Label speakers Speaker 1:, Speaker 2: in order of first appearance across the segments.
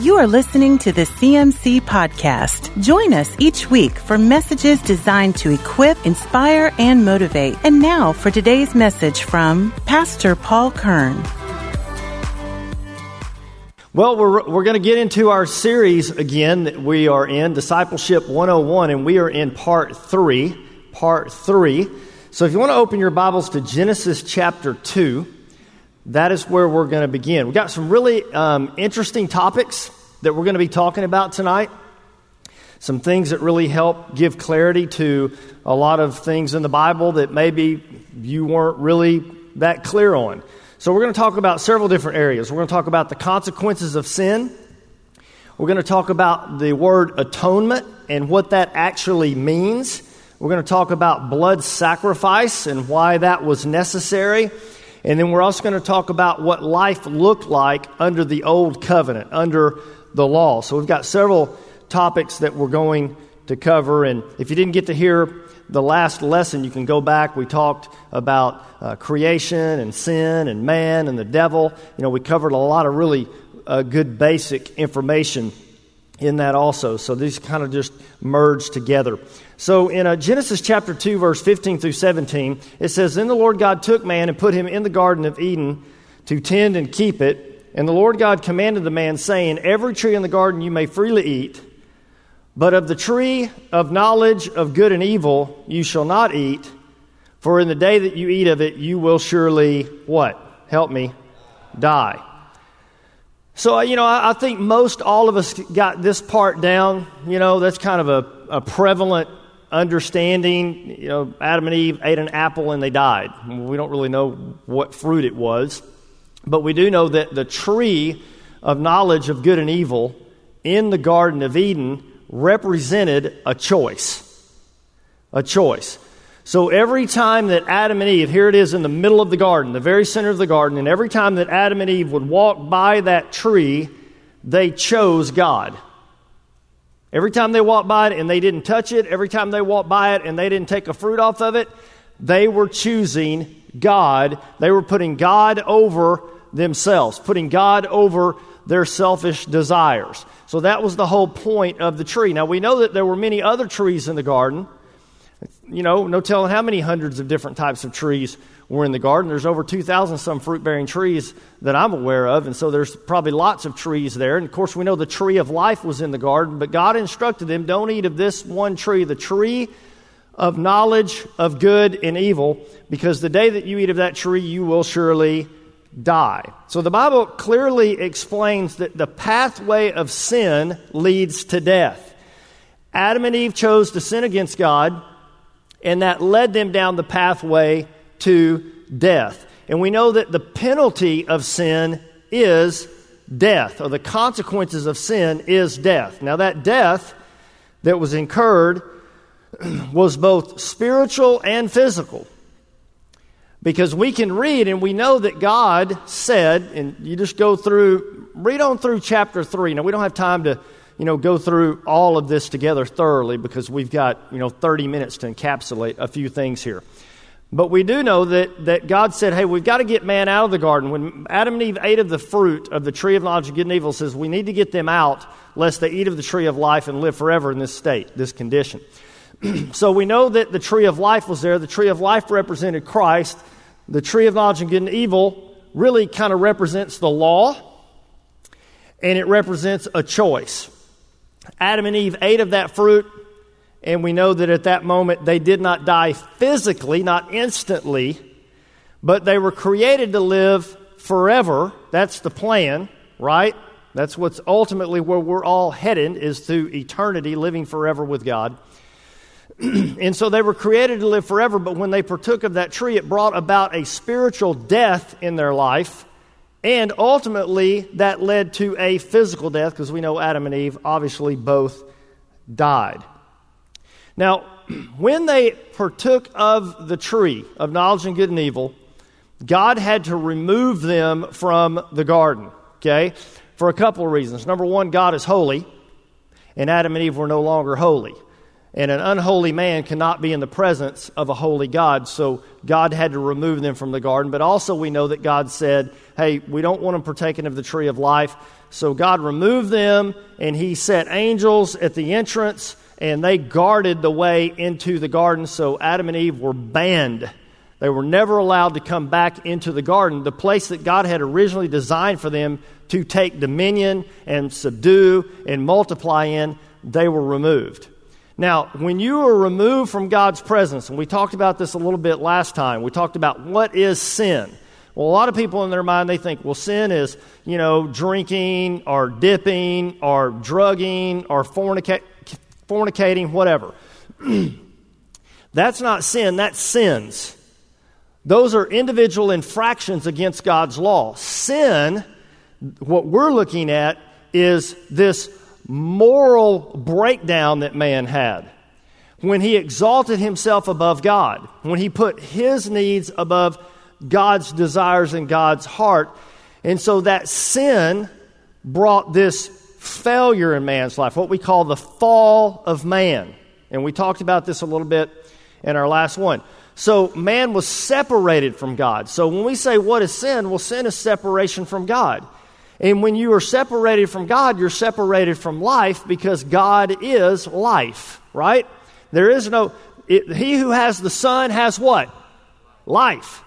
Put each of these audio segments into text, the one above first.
Speaker 1: You are listening to the CMC Podcast. Join us each week for messages designed to equip, inspire, and motivate. And now for today's message from Pastor Paul Kern.
Speaker 2: Well, we're, we're going to get into our series again that we are in, Discipleship 101, and we are in part three. Part three. So if you want to open your Bibles to Genesis chapter 2, that is where we're going to begin. We've got some really um, interesting topics that we're going to be talking about tonight. Some things that really help give clarity to a lot of things in the Bible that maybe you weren't really that clear on. So, we're going to talk about several different areas. We're going to talk about the consequences of sin. We're going to talk about the word atonement and what that actually means. We're going to talk about blood sacrifice and why that was necessary. And then we're also going to talk about what life looked like under the old covenant, under the law. So we've got several topics that we're going to cover. And if you didn't get to hear the last lesson, you can go back. We talked about uh, creation and sin and man and the devil. You know, we covered a lot of really uh, good basic information in that also. So these kind of just merge together. So in uh, Genesis chapter 2, verse 15 through 17, it says, Then the Lord God took man and put him in the Garden of Eden to tend and keep it. And the Lord God commanded the man, saying, Every tree in the garden you may freely eat, but of the tree of knowledge of good and evil you shall not eat, for in the day that you eat of it you will surely, what? Help me, die. So, uh, you know, I, think most all of us got this part down. You know, that's kind of a, a prevalent understanding, you know, Adam and Eve ate an apple and they died. We don't really know what fruit it was, but we do know that the tree of knowledge of good and evil in the Garden of Eden represented a choice. A choice. So every time that Adam and Eve, here it is in the middle of the garden, the very center of the garden, and every time that Adam and Eve would walk by that tree, they chose God. Every time they walked by it and they didn't touch it, every time they walked by it and they didn't take a fruit off of it, they were choosing God. They were putting God over themselves, putting God over their selfish desires. So that was the whole point of the tree. Now we know that there were many other trees in the garden. You know, no telling how many hundreds of different types of trees were in the garden. There's over 2,000 some fruit bearing trees that I'm aware of, and so there's probably lots of trees there. And of course, we know the tree of life was in the garden, but God instructed them don't eat of this one tree, the tree of knowledge of good and evil, because the day that you eat of that tree, you will surely die. So the Bible clearly explains that the pathway of sin leads to death. Adam and Eve chose to sin against God, and that led them down the pathway to death. And we know that the penalty of sin is death, or the consequences of sin is death. Now, that death that was incurred was both spiritual and physical. Because we can read and we know that God said, and you just go through, read on through chapter 3. Now, we don't have time to, you know, go through all of this together thoroughly because we've got, you know, 30 minutes to encapsulate a few things here. But we do know that, that God said, hey, we've got to get man out of the garden. When Adam and Eve ate of the fruit of the tree of knowledge of good and evil, says we need to get them out lest they eat of the tree of life and live forever in this state, this condition. so we know that the tree of life was there. The tree of life represented Christ. The tree of knowledge of good and evil really kind of represents the law, and it represents a choice. Adam and Eve ate of that fruit and we know that at that moment they did not die physically, not instantly, but they were created to live forever. That's the plan, right? That's what's ultimately where we're all headed is to eternity, living forever with God. and so they were created to live forever, but when they partook of that tree, it brought about a spiritual death in their life. And ultimately, that led to a physical death because we know Adam and Eve obviously both died. Now, when they partook of the tree of knowledge and good and evil, God had to remove them from the garden, okay? For a couple of reasons. Number one, God is holy, and Adam and Eve were no longer holy. And an unholy man cannot be in the presence of a holy God. So God had to remove them from the garden. But also, we know that God said, hey, we don't want them partaking of the tree of life. So God removed them, and He set angels at the entrance, and they guarded the way into the garden. So Adam and Eve were banned. They were never allowed to come back into the garden, the place that God had originally designed for them to take dominion and subdue and multiply in. They were removed. Now, when you are removed from God's presence, and we talked about this a little bit last time, we talked about what is sin. Well, a lot of people in their mind, they think, well, sin is, you know, drinking or dipping or drugging or fornica- fornicating, whatever. that's not sin, that's sins. Those are individual infractions against God's law. Sin, what we're looking at, is this moral breakdown that man had when he exalted himself above God, when he put his needs above God's desires and God's heart. And so that sin brought this failure in man's life, what we call the fall of man. And we talked about this a little bit in our last one. So man was separated from God. So when we say what is sin, well, sin is separation from God. And when you are separated from God, you're separated from life because God is life, right? There is no, it, he who has the Son has what? Life.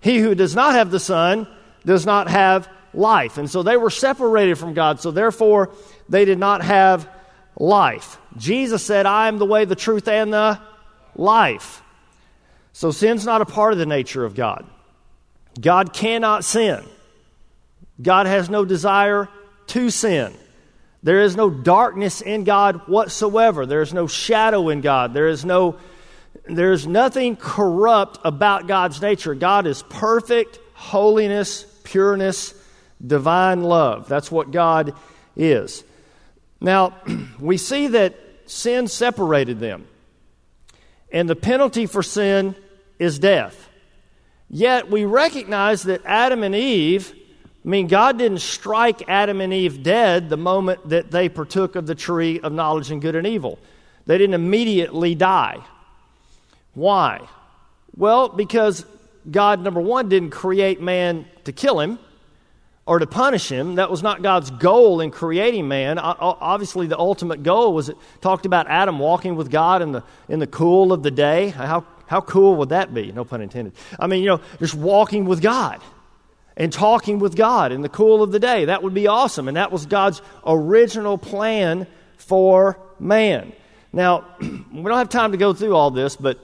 Speaker 2: He who does not have the Son does not have life. And so they were separated from God, so therefore they did not have life. Jesus said, I am the way, the truth, and the life. So sin's not a part of the nature of God. God cannot sin. God has no desire to sin. There is no darkness in God whatsoever. There is no shadow in God. There is no there's nothing corrupt about God's nature. God is perfect, holiness, pureness, divine love. That's what God is. Now, we see that sin separated them. And the penalty for sin is death. Yet we recognize that Adam and Eve I mean, God didn't strike Adam and Eve dead the moment that they partook of the tree of knowledge and good and evil. They didn't immediately die. Why? Well, because God, number one, didn't create man to kill him or to punish him. That was not God's goal in creating man. Obviously, the ultimate goal was it talked about Adam walking with God in the, in the cool of the day. How, how cool would that be? No pun intended. I mean, you know, just walking with God and talking with God in the cool of the day. That would be awesome. And that was God's original plan for man. Now, we don't have time to go through all this, but,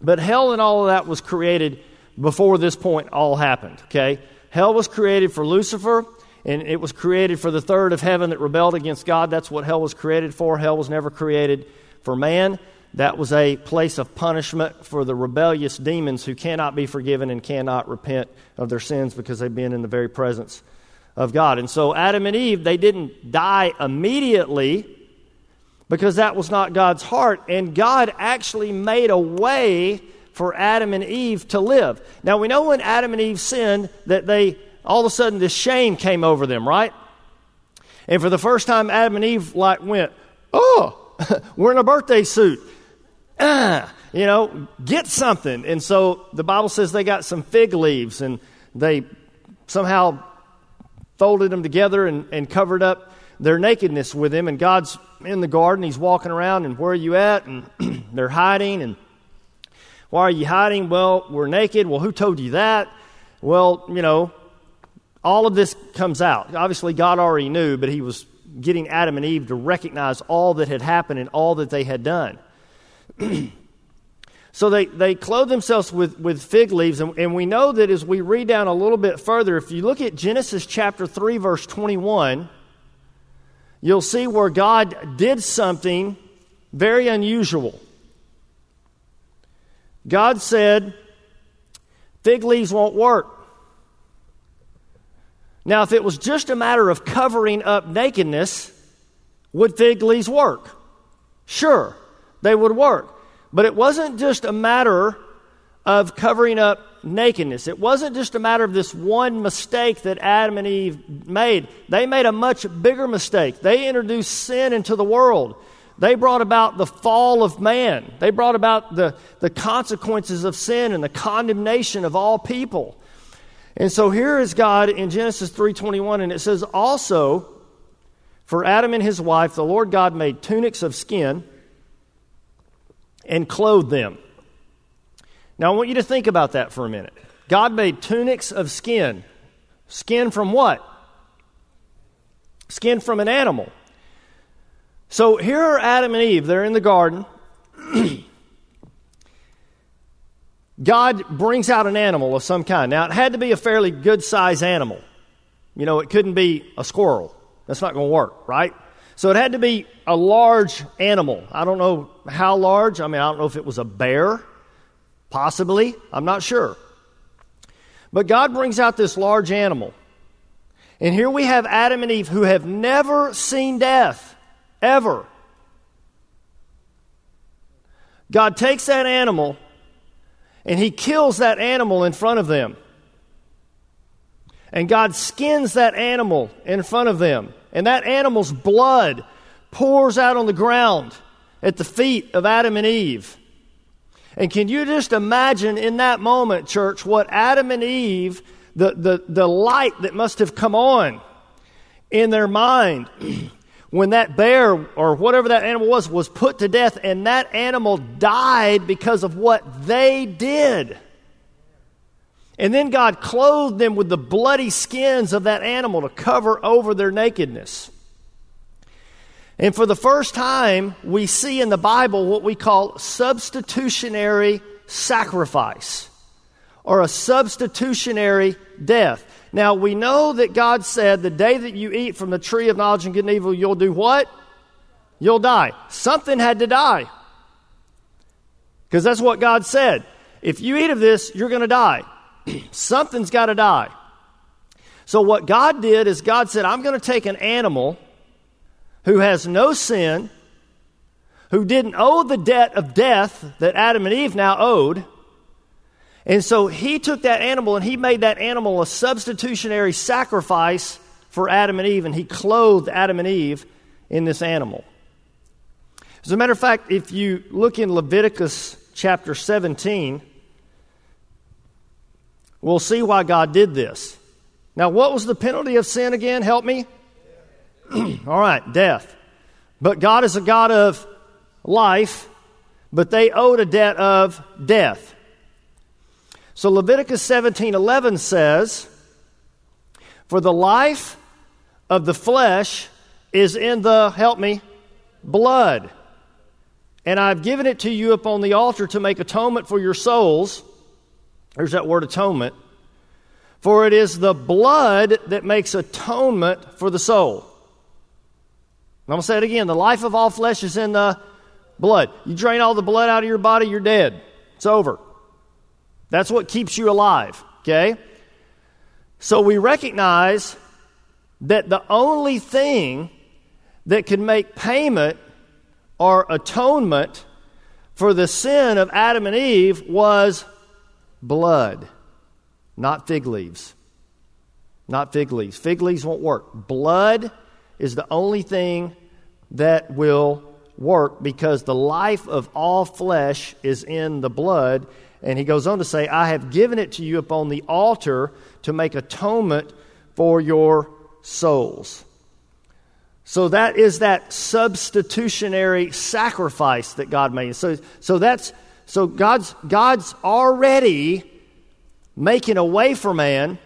Speaker 2: but hell and all of that was created before this point all happened, okay? Hell was created for Lucifer, and it was created for the third of heaven that rebelled against God. That's what hell was created for. Hell was never created for man. That was a place of punishment for the rebellious demons who cannot be forgiven and cannot repent of their sins because they've been in the very presence of God. And so Adam and Eve, they didn't die immediately because that was not God's heart. And God actually made a way for Adam and Eve to live. Now we know when Adam and Eve sinned that they all of a sudden this shame came over them, right? And for the first time Adam and Eve like went, "Oh, we're in a birthday suit ah, you know, get something. And so the Bible says they got some fig leaves and they somehow folded them together and, and covered up their nakedness with them. And God's in the garden. He's walking around, and where are you at? And they're hiding. And why are you hiding? Well, we're naked. Well, who told you that? Well, you know, all of this comes out. Obviously, God already knew, but He was getting Adam and Eve to recognize all that had happened and all that they had done. so they, they clothe themselves with, with fig leaves, and, and we know that as we read down a little bit further, if you look at Genesis chapter 3, verse 21, you'll see where God did something very unusual. God said, Fig leaves won't work. Now, if it was just a matter of covering up nakedness, would fig leaves work? Sure they would work. But it wasn't just a matter of covering up nakedness. It wasn't just a matter of this one mistake that Adam and Eve made. They made a much bigger mistake. They introduced sin into the world. They brought about the fall of man. They brought about the, the consequences of sin and the condemnation of all people. And so here is God in Genesis 3:21 and it says also for Adam and his wife the Lord God made tunics of skin and clothed them. Now I want you to think about that for a minute. God made tunics of skin. Skin from what? Skin from an animal. So here are Adam and Eve. They're in the garden. God brings out an animal of some kind. Now, it had to be a fairly good sized animal. You know, it couldn't be a squirrel. That's not going to work, right? So it had to be a large animal. I don't know how large. I mean, I don't know if it was a bear, possibly. I'm not sure. But God brings out this large animal. And here we have Adam and Eve who have never seen death, ever. God takes that animal and he kills that animal in front of them. And God skins that animal in front of them. And that animal's blood pours out on the ground at the feet of Adam and Eve. And can you just imagine in that moment, church, what Adam and Eve, the, the, the light that must have come on in their mind when that bear or whatever that animal was was put to death and that animal died because of what they did. And then God clothed them with the bloody skins of that animal to cover over their nakedness. And for the first time, we see in the Bible what we call substitutionary sacrifice or a substitutionary death. Now, we know that God said, the day that you eat from the tree of knowledge and good and evil, you'll do what? You'll die. Something had to die. Because that's what God said. If you eat of this, you're going to die. Something's got to die. So, what God did is, God said, I'm going to take an animal who has no sin, who didn't owe the debt of death that Adam and Eve now owed, and so he took that animal and he made that animal a substitutionary sacrifice for Adam and Eve, and he clothed Adam and Eve in this animal. As a matter of fact, if you look in Leviticus chapter 17, we'll see why God did this. Now, what was the penalty of sin again? Help me. All right, death. But God is a God of life, but they owed a debt of death. So Leviticus 17:11 says, "For the life of the flesh is in the help me blood. And I've given it to you upon the altar to make atonement for your souls." There's that word atonement. For it is the blood that makes atonement for the soul. I'm going to say it again. The life of all flesh is in the blood. You drain all the blood out of your body, you're dead. It's over. That's what keeps you alive, okay? So we recognize that the only thing that can make payment or atonement for the sin of Adam and Eve was blood, not fig leaves. Not fig leaves. Fig leaves won't work. Blood is the only thing that will work because the life of all flesh is in the blood and he goes on to say, I have given it to you upon the altar to make atonement for your souls. So that is that substitutionary sacrifice that God made. So, so that's so God's God's already making a way for man,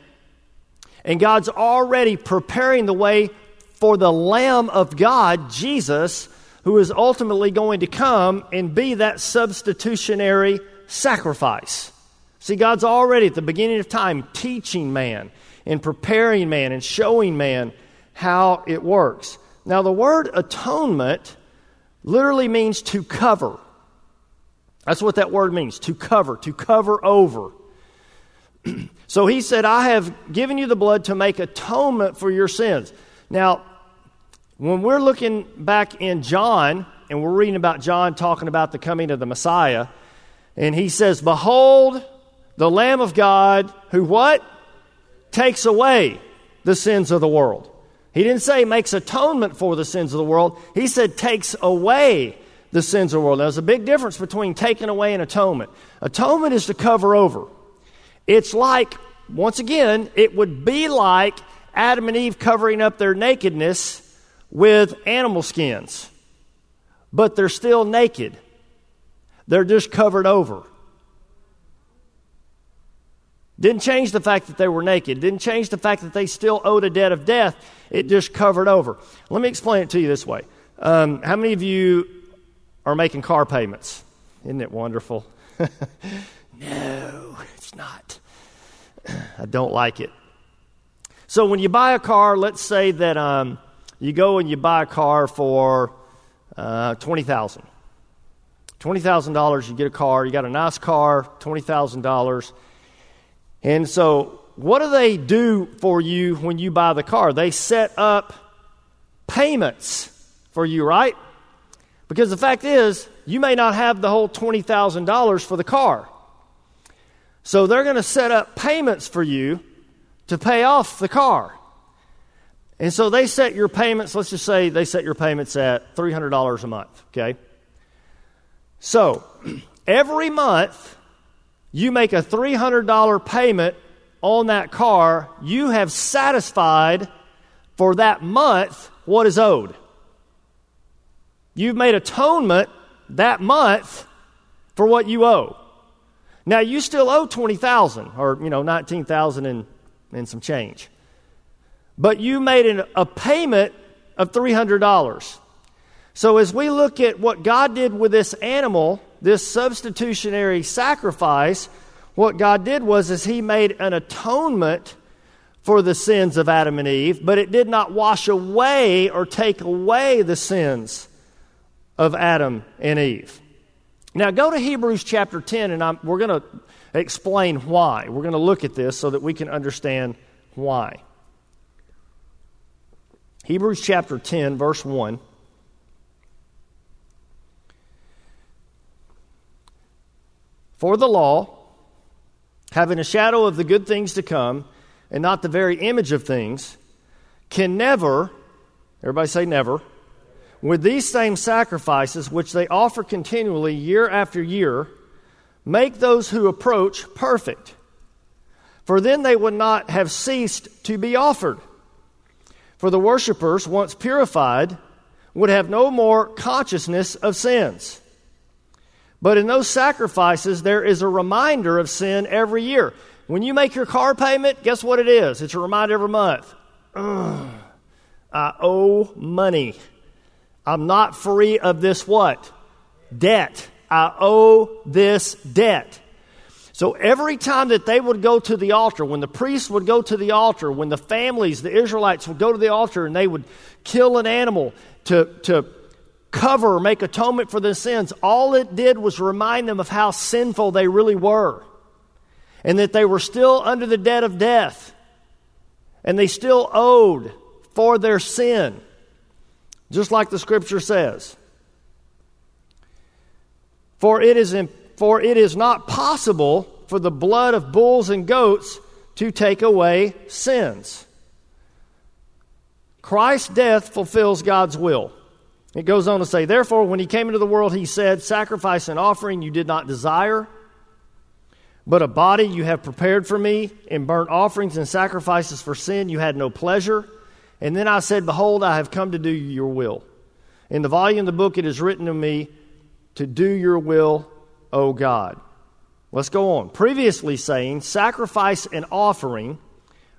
Speaker 2: and God's already preparing the way for the Lamb of God, Jesus, who is ultimately going to come and be that substitutionary sacrifice. See, God's already at the beginning of time teaching man and preparing man and showing man how it works. Now, the word atonement literally means to cover. That's what that word means to cover, to cover over. so he said, I have given you the blood to make atonement for your sins. Now, when we're looking back in John, and we're reading about John talking about the coming of the Messiah, and he says, Behold, the Lamb of God who what? Takes away the sins of the world. He didn't say makes atonement for the sins of the world. He said takes away the sins of the world. Now, there's a big difference between taking away and atonement. Atonement is to cover over. It's like, once again, it would be like Adam and Eve covering up their nakedness with animal skins, but they're still naked. They're just covered over. Didn't change the fact that they were naked. Didn't change the fact that they still owed a debt of death. It just covered over. Let me explain it to you this way. Um, how many of you are making car payments? Isn't it wonderful? no, it's not. I don't like it. So when you buy a car, let's say that um, you go and you buy a car for uh, twenty thousand. Twenty thousand dollars, you get a car. You got a nice car, twenty thousand dollars and so, what do they do for you when you buy the car? They set up payments for you, right? Because the fact is, you may not have the whole $20,000 for the car. So they're going to set up payments for you to pay off the car. And so they set your payments, let's just say they set your payments at $300 a month, okay? So every month, you make a $300 payment on that car, you have satisfied for that month what is owed. You've made atonement that month for what you owe. Now you still owe 20,000 or you know 19,000 and and some change. But you made an, a payment of $300. So as we look at what God did with this animal, this substitutionary sacrifice, what God did was is he made an atonement for the sins of Adam and Eve, but it did not wash away or take away the sins of Adam and Eve. Now go to Hebrews chapter 10 and I'm, we're going to explain why. We're going to look at this so that we can understand why. Hebrews chapter 10 verse 1 For the law, having a shadow of the good things to come, and not the very image of things, can never, everybody say never, with these same sacrifices which they offer continually year after year, make those who approach perfect. For then they would not have ceased to be offered. For the worshippers, once purified, would have no more consciousness of sins. But in those sacrifices, there is a reminder of sin every year. When you make your car payment, guess what it is? It's a reminder every month. Ugh, I owe money. I'm not free of this what? Debt. I owe this debt. So every time that they would go to the altar, when the priests would go to the altar, when the families, the Israelites would go to the altar and they would kill an animal to, to cover, make atonement for their sins, all it did was remind them of how sinful they really were and that they were still under the debt of death and they still owed for their sin, just like the scripture says. For it is, for it is not possible for the blood of bulls and goats to take away sins. Christ's death fulfills God's will. It goes on to say, Therefore, when he came into the world, he said, Sacrifice and offering you did not desire, but a body you have prepared for me, in burnt offerings and sacrifices for sin you had no pleasure. And then I said, Behold, I have come to do your will. In the volume of the book it is written to me to do your will, O God. Let's go on. Previously saying, Sacrifice and offering,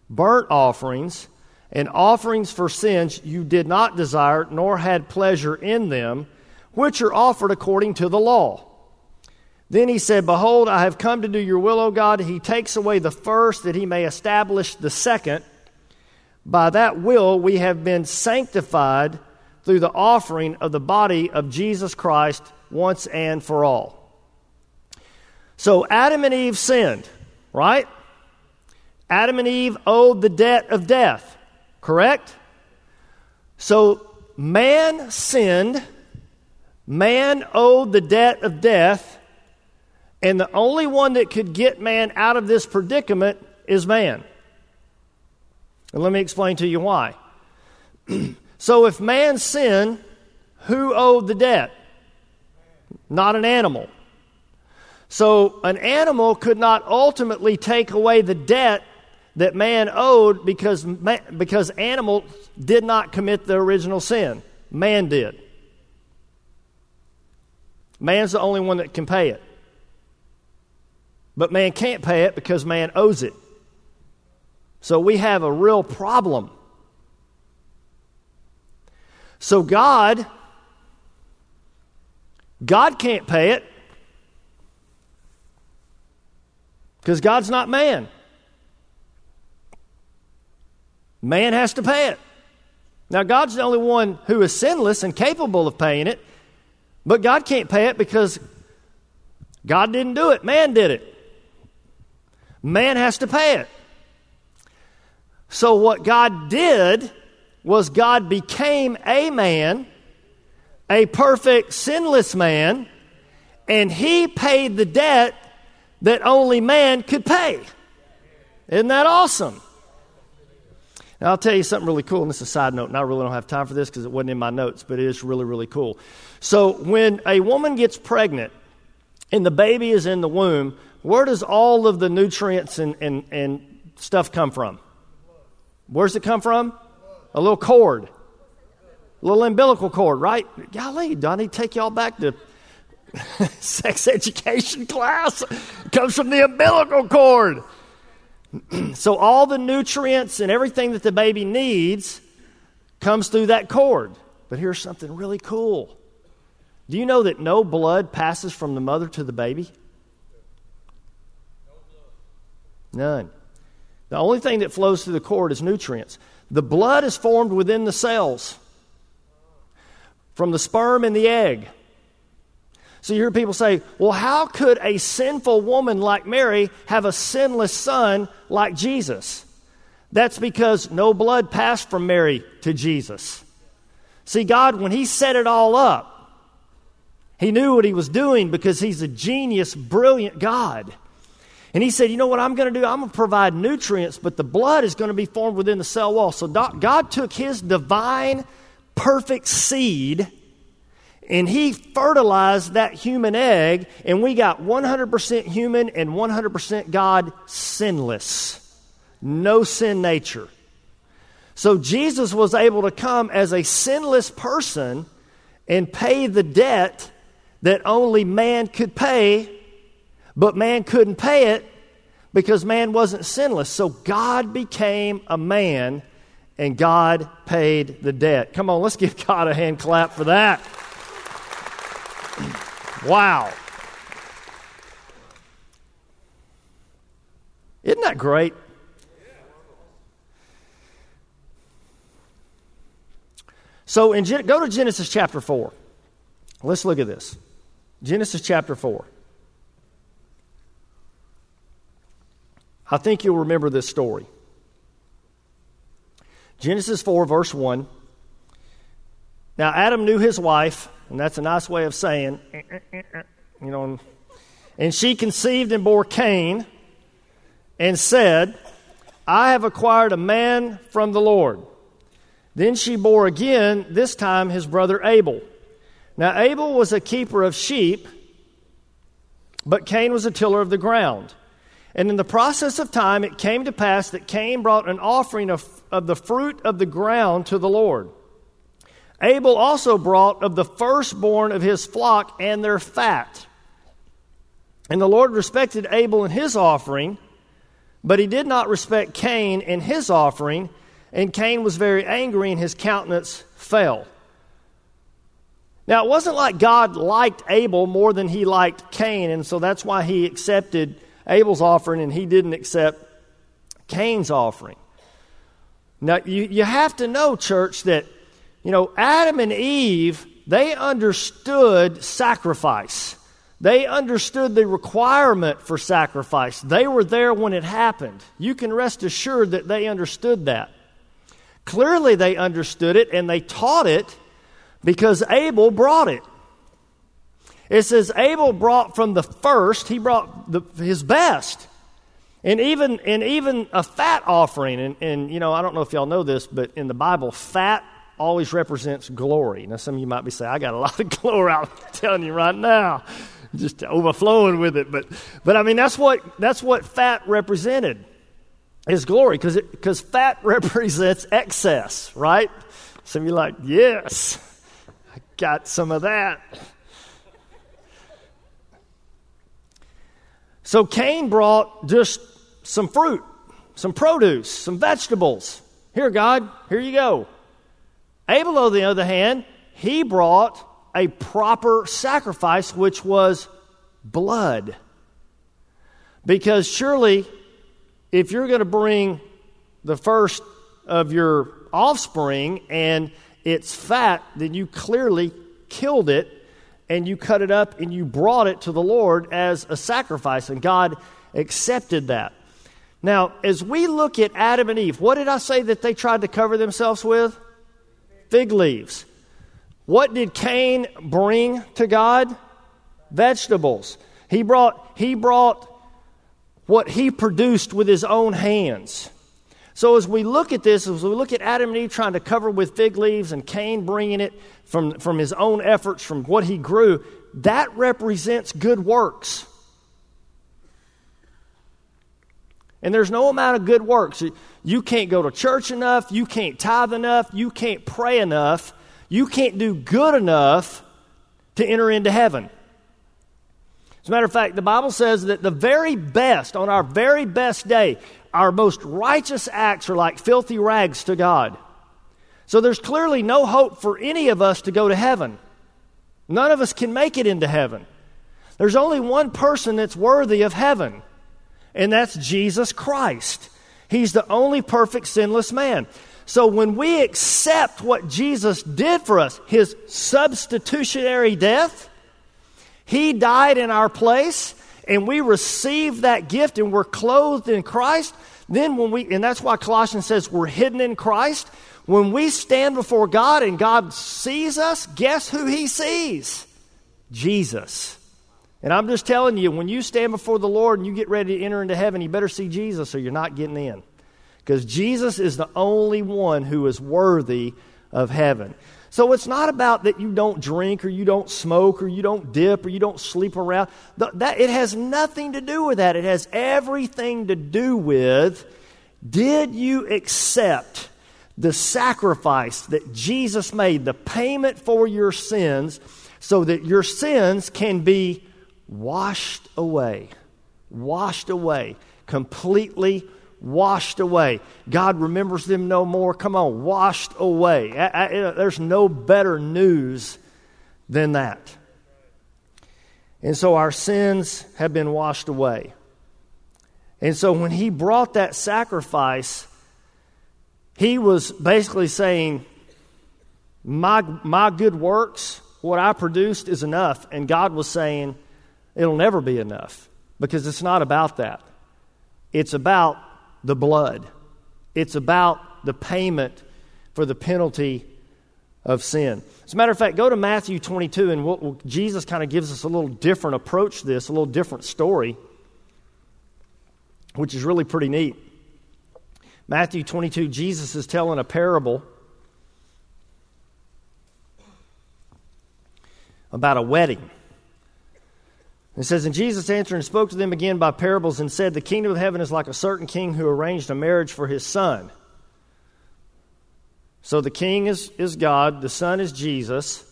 Speaker 2: burnt offerings, and offerings for sins you did not desire, nor had pleasure in them, which are offered according to the law. Then he said, Behold, I have come to do your will, O God. He takes away the first that he may establish the second. By that will we have been sanctified through the offering of the body of Jesus Christ once and for all. So Adam and Eve sinned, right? Adam and Eve owed the debt of death. Correct? So man sinned, man owed the debt of death, and the only one that could get man out of this predicament is man. And let me explain to you why. so if man sinned, who owed the debt? Not an animal. So an animal could not ultimately take away the debt that man owed because, because animals did not commit the original sin. Man did. Man's the only one that can pay it. But man can't pay it because man owes it. So we have a real problem. So God, God can't pay it because God's not man. Man has to pay it. Now, God's the only one who is sinless and capable of paying it, but God can't pay it because God didn't do it, man did it. Man has to pay it. So, what God did was God became a man, a perfect, sinless man, and he paid the debt that only man could pay. Isn't that awesome? Now, I'll tell you something really cool, and this is a side note, and I really don't have time for this because it wasn't in my notes, but it is really, really cool. So, when a woman gets pregnant and the baby is in the womb, where does all of the nutrients and, and, and stuff come from? Where's it come from? A little cord, a little umbilical cord, right? Golly, do I take y'all back to sex education class? It comes from the umbilical cord. so all the nutrients and everything that the baby needs comes through that cord. But here's something really cool. Do you know that no blood passes from the mother to the baby? None. The only thing that flows through the cord is nutrients. The blood is formed within the cells from the sperm and the egg. So you hear people say, well, how could a sinful woman like Mary have a sinless son like Jesus? That's because no blood passed from Mary to Jesus. See, God, when He set it all up, He knew what He was doing because He's a genius, brilliant God. And He said, You know what I'm going to do? I'm going to provide nutrients, but the blood is going to be formed within the cell wall. So God took His divine, perfect seed and he fertilized that human egg, and we got 100% human and 100% God sinless. No sin nature. So Jesus was able to come as a sinless person and pay the debt that only man could pay, but man couldn't pay it because man wasn't sinless. So God became a man and God paid the debt. Come on, let's give God a hand clap for that. Wow. Isn't that great? So, in, go to Genesis chapter 4. Let's look at this. Genesis chapter 4. I think you'll remember this story. Genesis 4, verse 1. Now, Adam knew his wife, and that's a nice way of saying, you know, and she conceived and bore Cain and said, I have acquired a man from the Lord. Then she bore again, this time his brother Abel. Now, Abel was a keeper of sheep, but Cain was a tiller of the ground. And in the process of time, it came to pass that Cain brought an offering of, of the fruit of the ground to the Lord. Abel also brought of the firstborn of his flock and their fat. And the Lord respected Abel and his offering, but he did not respect Cain and his offering, and Cain was very angry and his countenance fell. Now, it wasn't like God liked Abel more than he liked Cain, and so that's why he accepted Abel's offering and he didn't accept Cain's offering. Now, you, you have to know, church, that you know, Adam and Eve, they understood sacrifice. They understood the requirement for sacrifice. They were there when it happened. You can rest assured that they understood that. Clearly, they understood it and they taught it because Abel brought it. It says Abel brought from the first, he brought the, his best. And even, and even a fat offering, and, and you know, I don't know if y'all know this, but in the Bible, fat always represents glory. Now, some of you might be saying, I got a lot of glory, I'm telling you right now, just overflowing with it. But, but I mean, that's what, that's what fat represented is glory because fat represents excess, right? Some of you like, yes, I got some of that. So Cain brought just some fruit, some produce, some vegetables. Here, God, here you go. Abel, on the other hand, he brought a proper sacrifice, which was blood. Because surely, if you're going to bring the first of your offspring and it's fat, then you clearly killed it and you cut it up and you brought it to the Lord as a sacrifice, and God accepted that. Now, as we look at Adam and Eve, what did I say that they tried to cover themselves with? Fig leaves. What did Cain bring to God? Vegetables. He brought, he brought what he produced with his own hands. So, as we look at this, as we look at Adam and Eve trying to cover with fig leaves and Cain bringing it from, from his own efforts, from what he grew, that represents good works. And there's no amount of good works. You can't go to church enough, you can't tithe enough, you can't pray enough, you can't do good enough to enter into heaven. As a matter of fact, the Bible says that the very best, on our very best day, our most righteous acts are like filthy rags to God. So there's clearly no hope for any of us to go to heaven. None of us can make it into heaven. There's only one person that's worthy of heaven, and that's Jesus Christ. He's the only perfect sinless man. So when we accept what Jesus did for us, his substitutionary death, he died in our place, and we receive that gift and we're clothed in Christ, then when we, and that's why Colossians says we're hidden in Christ. When we stand before God and God sees us, guess who he sees? Jesus. And I'm just telling you, when you stand before the Lord and you get ready to enter into heaven, you better see Jesus or you're not getting in. Because Jesus is the only one who is worthy of heaven. So it's not about that you don't drink or you don't smoke or you don't dip or you don't sleep around. That, it has nothing to do with that. It has everything to do with did you accept the sacrifice that Jesus made, the payment for your sins, so that your sins can be washed away? Washed away. Completely washed away. God remembers them no more. Come on, washed away. I, I, there's no better news than that. And so our sins have been washed away. And so when he brought that sacrifice, he was basically saying, my, my good works, what I produced is enough. And God was saying, it'll never be enough because it's not about that. It's about the blood. It's about the payment for the penalty of sin. As a matter of fact, go to Matthew 22, and we'll, we'll, Jesus kind of gives us a little different approach to this, a little different story, which is really pretty neat. Matthew 22, Jesus is telling a parable about a wedding. It says, And Jesus answered and spoke to them again by parables and said, The kingdom of heaven is like a certain king who arranged a marriage for his son. So the king is, is God, the son is Jesus,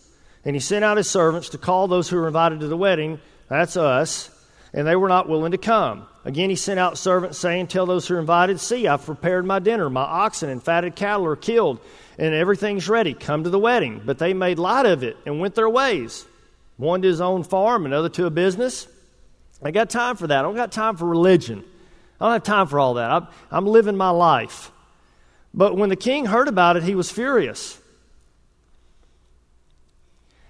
Speaker 2: and he sent out his servants to call those who were invited to the wedding. That's us. And they were not willing to come. Again, he sent out servants saying, Tell those who are invited, See, I've prepared my dinner. My oxen and fatted cattle are killed, and everything's ready. Come to the wedding. But they made light of it and went their ways. One to his own farm, another to a business. I got time for that. I don't got time for religion. I don't have time for all that. I'm, I'm living my life. But when the king heard about it, he was furious.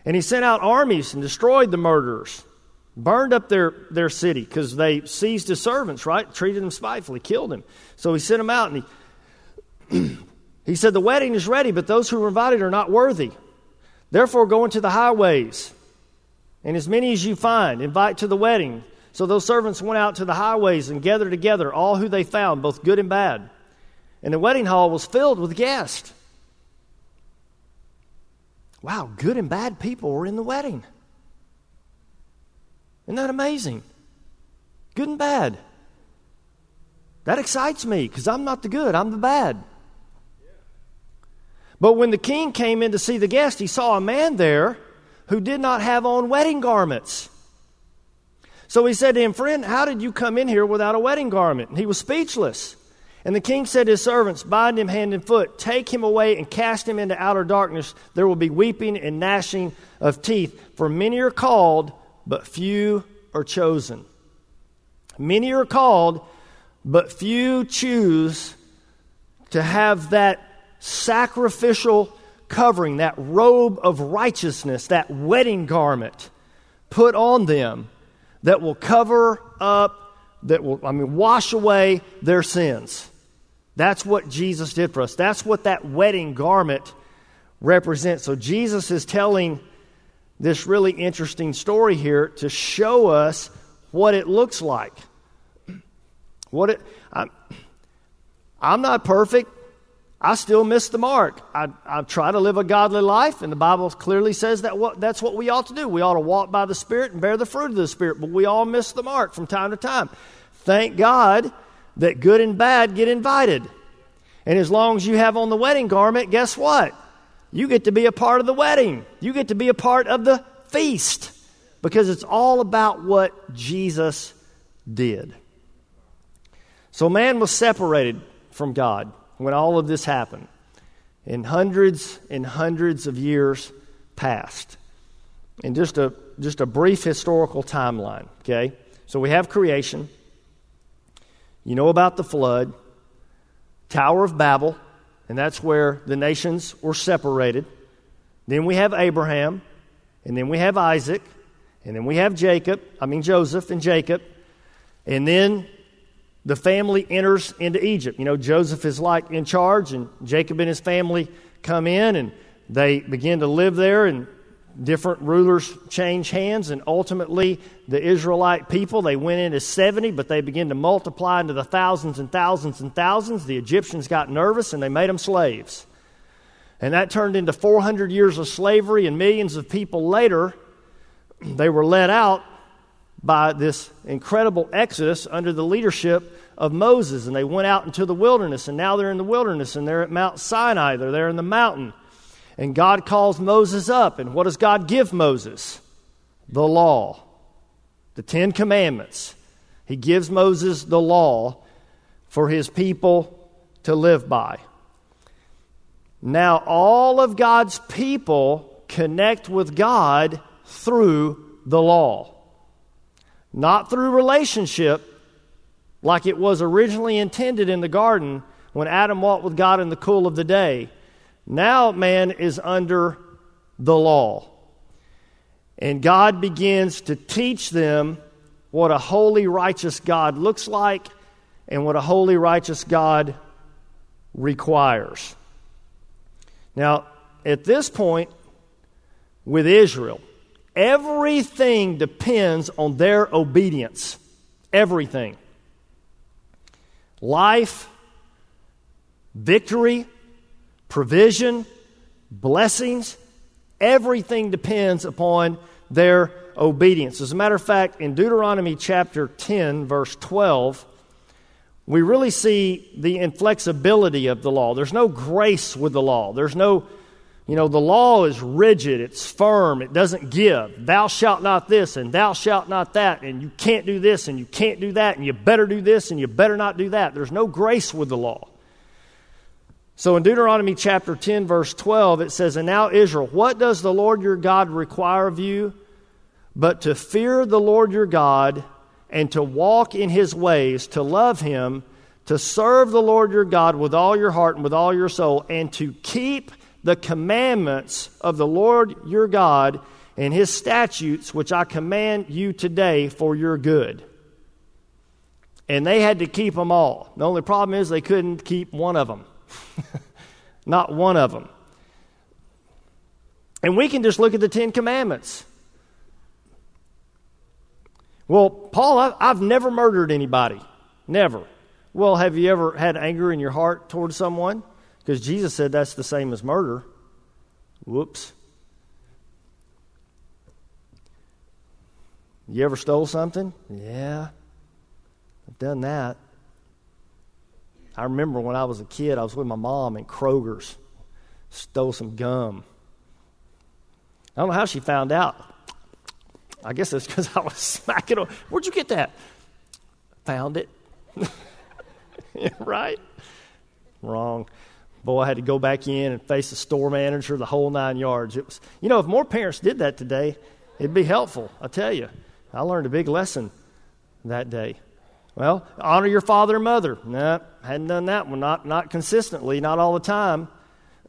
Speaker 2: And he sent out armies and destroyed the murderers, burned up their, their city because they seized his servants, right? Treated them spitefully, killed him. So he sent them out and he, he said, The wedding is ready, but those who are invited are not worthy. Therefore, go into the highways and as many as you find, invite to the wedding. So those servants went out to the highways and gathered together all who they found, both good and bad. And the wedding hall was filled with guests. wow, good and bad people were in the wedding. Isn't that amazing? Good and bad. That excites me because I'm not the good, I'm the bad. But when the king came in to see the guest, he saw a man there who did not have on wedding garments. So he said to him, Friend, how did you come in here without a wedding garment? And he was speechless. And the king said to his servants, Bind him hand and foot, take him away and cast him into outer darkness. There will be weeping and gnashing of teeth. For many are called, but few are chosen. Many are called, but few choose to have that sacrificial covering, that robe of righteousness, that wedding garment put on them that will cover up, that will, I mean, wash away their sins. That's what Jesus did for us. That's what that wedding garment represents. So Jesus is telling this really interesting story here to show us what it looks like. What it, I'm, I'm not perfect. I still miss the mark. I, I try to live a godly life, and the Bible clearly says that what, that's what we ought to do. We ought to walk by the Spirit and bear the fruit of the Spirit, but we all miss the mark from time to time. Thank God that good and bad get invited. And as long as you have on the wedding garment, guess what? You get to be a part of the wedding. You get to be a part of the feast because it's all about what Jesus did. So man was separated from God when all of this happened. And hundreds and hundreds of years passed. And just a, just a brief historical timeline, okay? So we have creation. You know about the flood, Tower of Babel, and that's where the nations were separated. Then we have Abraham, and then we have Isaac, and then we have Jacob, I mean Joseph and Jacob. And then the family enters into Egypt. You know, Joseph is like in charge, and Jacob and his family come in and they begin to live there, and different rulers change hands, and ultimately the Israelite people, they went in as 70, but they began to multiply into the thousands and thousands and thousands. The Egyptians got nervous and they made them slaves. And that turned into 400 years of slavery, and millions of people later, they were let out by this incredible exodus under the leadership of Moses. And they went out into the wilderness, and now they're in the wilderness, and they're at Mount Sinai. They're there in the mountain. And God calls Moses up. And what does God give Moses? The law, the Ten Commandments. He gives Moses the law for his people to live by. Now, all of God's people connect with God through the law not through relationship like it was originally intended in the garden when Adam walked with God in the cool of the day. Now man is under the law. And God begins to teach them what a holy, righteous God looks like and what a holy, righteous God requires. Now, at this point, with Israel, Everything depends on their obedience. Everything. Life, victory, provision, blessings, everything depends upon their obedience. As a matter of fact, in Deuteronomy chapter 10, verse 12, we really see the inflexibility of the law. There's no grace with the law. There's no you know, the law is rigid, it's firm, it doesn't give. Thou shalt not this, and thou shalt not that, and you can't do this, and you can't do that, and you better do this, and you better not do that. There's no grace with the law. So in Deuteronomy chapter 10, verse 12, it says, And now, Israel, what does the Lord your God require of you? But to fear the Lord your God, and to walk in his ways, to love him, to serve the Lord your God with all your heart and with all your soul, and to keep the commandments of the Lord your God and his statutes, which I command you today for your good. And they had to keep them all. The only problem is they couldn't keep one of them. Not one of them. And we can just look at the Ten Commandments. Well, Paul, I've never murdered anybody. Never. Well, have you ever had anger in your heart towards someone? Because Jesus said that's the same as murder. Whoops. You ever stole something? Yeah. I've done that. I remember when I was a kid, I was with my mom in Kroger's, stole some gum. I don't know how she found out. I guess it's because I was smacking her. Where'd you get that? Found it. right? Wrong. Boy, I had to go back in and face the store manager, the whole nine yards. It was, you know, if more parents did that today, it'd be helpful. I tell you, I learned a big lesson that day. Well, honor your father and mother. No, hadn't done that one. Not not consistently, not all the time.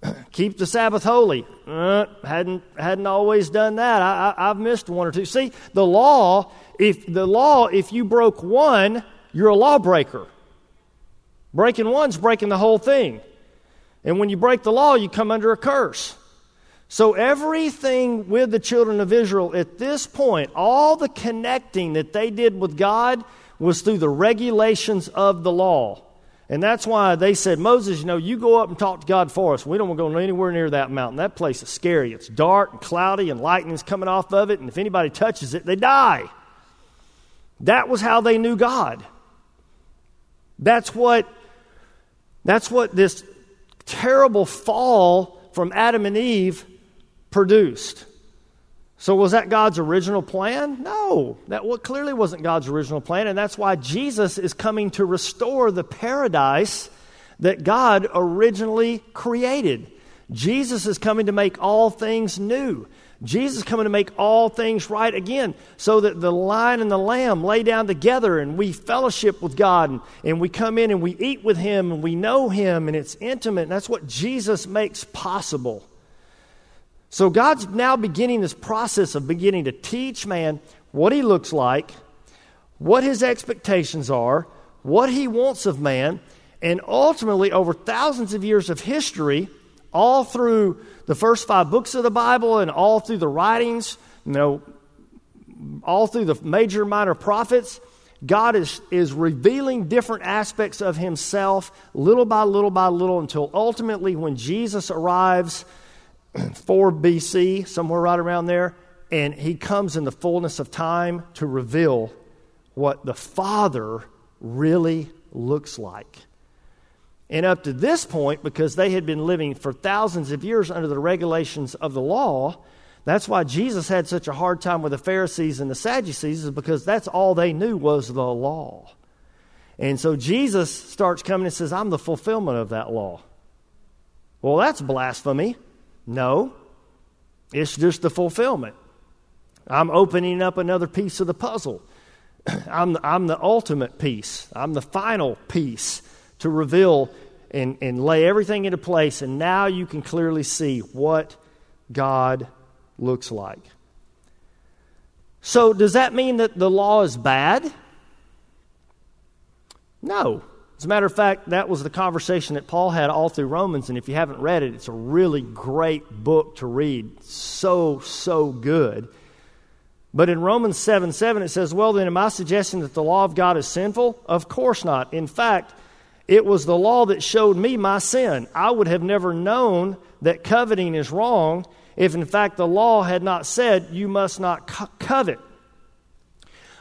Speaker 2: Keep the Sabbath holy. Uh, hadn't hadn't always done that. I, I, I've missed one or two. See, the law. If the law, if you broke one, you're a lawbreaker. Breaking one's breaking the whole thing. And when you break the law, you come under a curse. So, everything with the children of Israel at this point, all the connecting that they did with God was through the regulations of the law. And that's why they said, Moses, you know, you go up and talk to God for us. We don't want to go anywhere near that mountain. That place is scary. It's dark and cloudy, and lightning's coming off of it. And if anybody touches it, they die. That was how they knew God. That's what, that's what this terrible fall from Adam and Eve produced. So, was that God's original plan? No, that clearly wasn't God's original plan, and that's why Jesus is coming to restore the paradise that God originally created. Jesus is coming to make all things new. Jesus coming to make all things right again so that the lion and the lamb lay down together and we fellowship with God and, and we come in and we eat with Him and we know Him and it's intimate. And that's what Jesus makes possible. So God's now beginning this process of beginning to teach man what he looks like, what his expectations are, what he wants of man, and ultimately, over thousands of years of history, all through the first five books of the Bible and all through the writings, you know, all through the major minor prophets, God is, is revealing different aspects of himself little by little by little until ultimately, when Jesus arrives, 4 BC, somewhere right around there, and he comes in the fullness of time to reveal what the Father really looks like. And up to this point, because they had been living for thousands of years under the regulations of the law, that's why Jesus had such a hard time with the Pharisees and the Sadducees, is because that's all they knew was the law. And so Jesus starts coming and says, I'm the fulfillment of that law. Well, that's blasphemy. No, it's just the fulfillment. I'm opening up another piece of the puzzle. I'm, I'm the ultimate piece, I'm the final piece to reveal and, and lay everything into place. And now you can clearly see what God looks like. So, does that mean that the law is bad? No. As a matter of fact, that was the conversation that Paul had all through Romans, and if you haven't read it, it's a really great book to read. So, so good. But in Romans 7 7, it says, Well, then, am I suggesting that the law of God is sinful? Of course not. In fact, it was the law that showed me my sin. I would have never known that coveting is wrong if, in fact, the law had not said, You must not co- covet.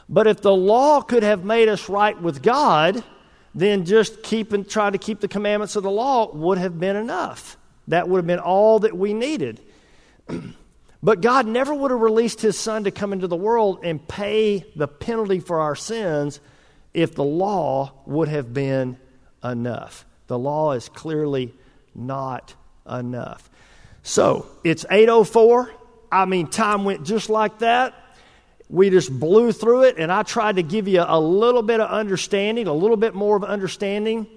Speaker 2: But if the law could have made us right with God, then just keep and try to keep the commandments of the law would have been enough. That would have been all that we needed. but God never would have released his son to come into the world and pay the penalty for our sins if the law would have been enough. The law is clearly not enough. So, it's 804. I mean, time went just like that we just blew through it, and I tried to give you a little bit of understanding, a little bit more of understanding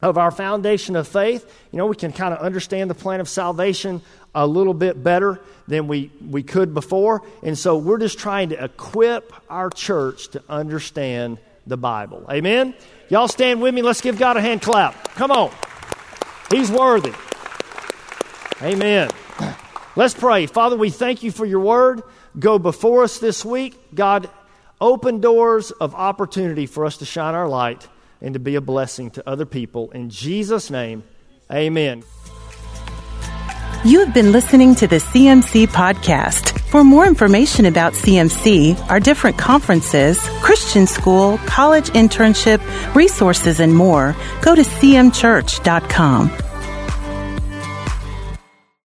Speaker 2: of our foundation of faith. You know, we can kind of understand the plan of salvation a little bit better than we, we could before. And so we're just trying to equip our church to understand the Bible. Amen? Y'all stand with me. Let's give God a hand clap. Come on. He's worthy. Amen. Let's pray. Father, we thank you for your word go before us this week. God, open doors of opportunity for us to shine our light and to be a blessing to other people. In Jesus' name, amen.
Speaker 1: You have been listening to the CMC podcast. For more information about CMC, our different conferences, Christian school, college internship, resources, and more, go to cmchurch.com.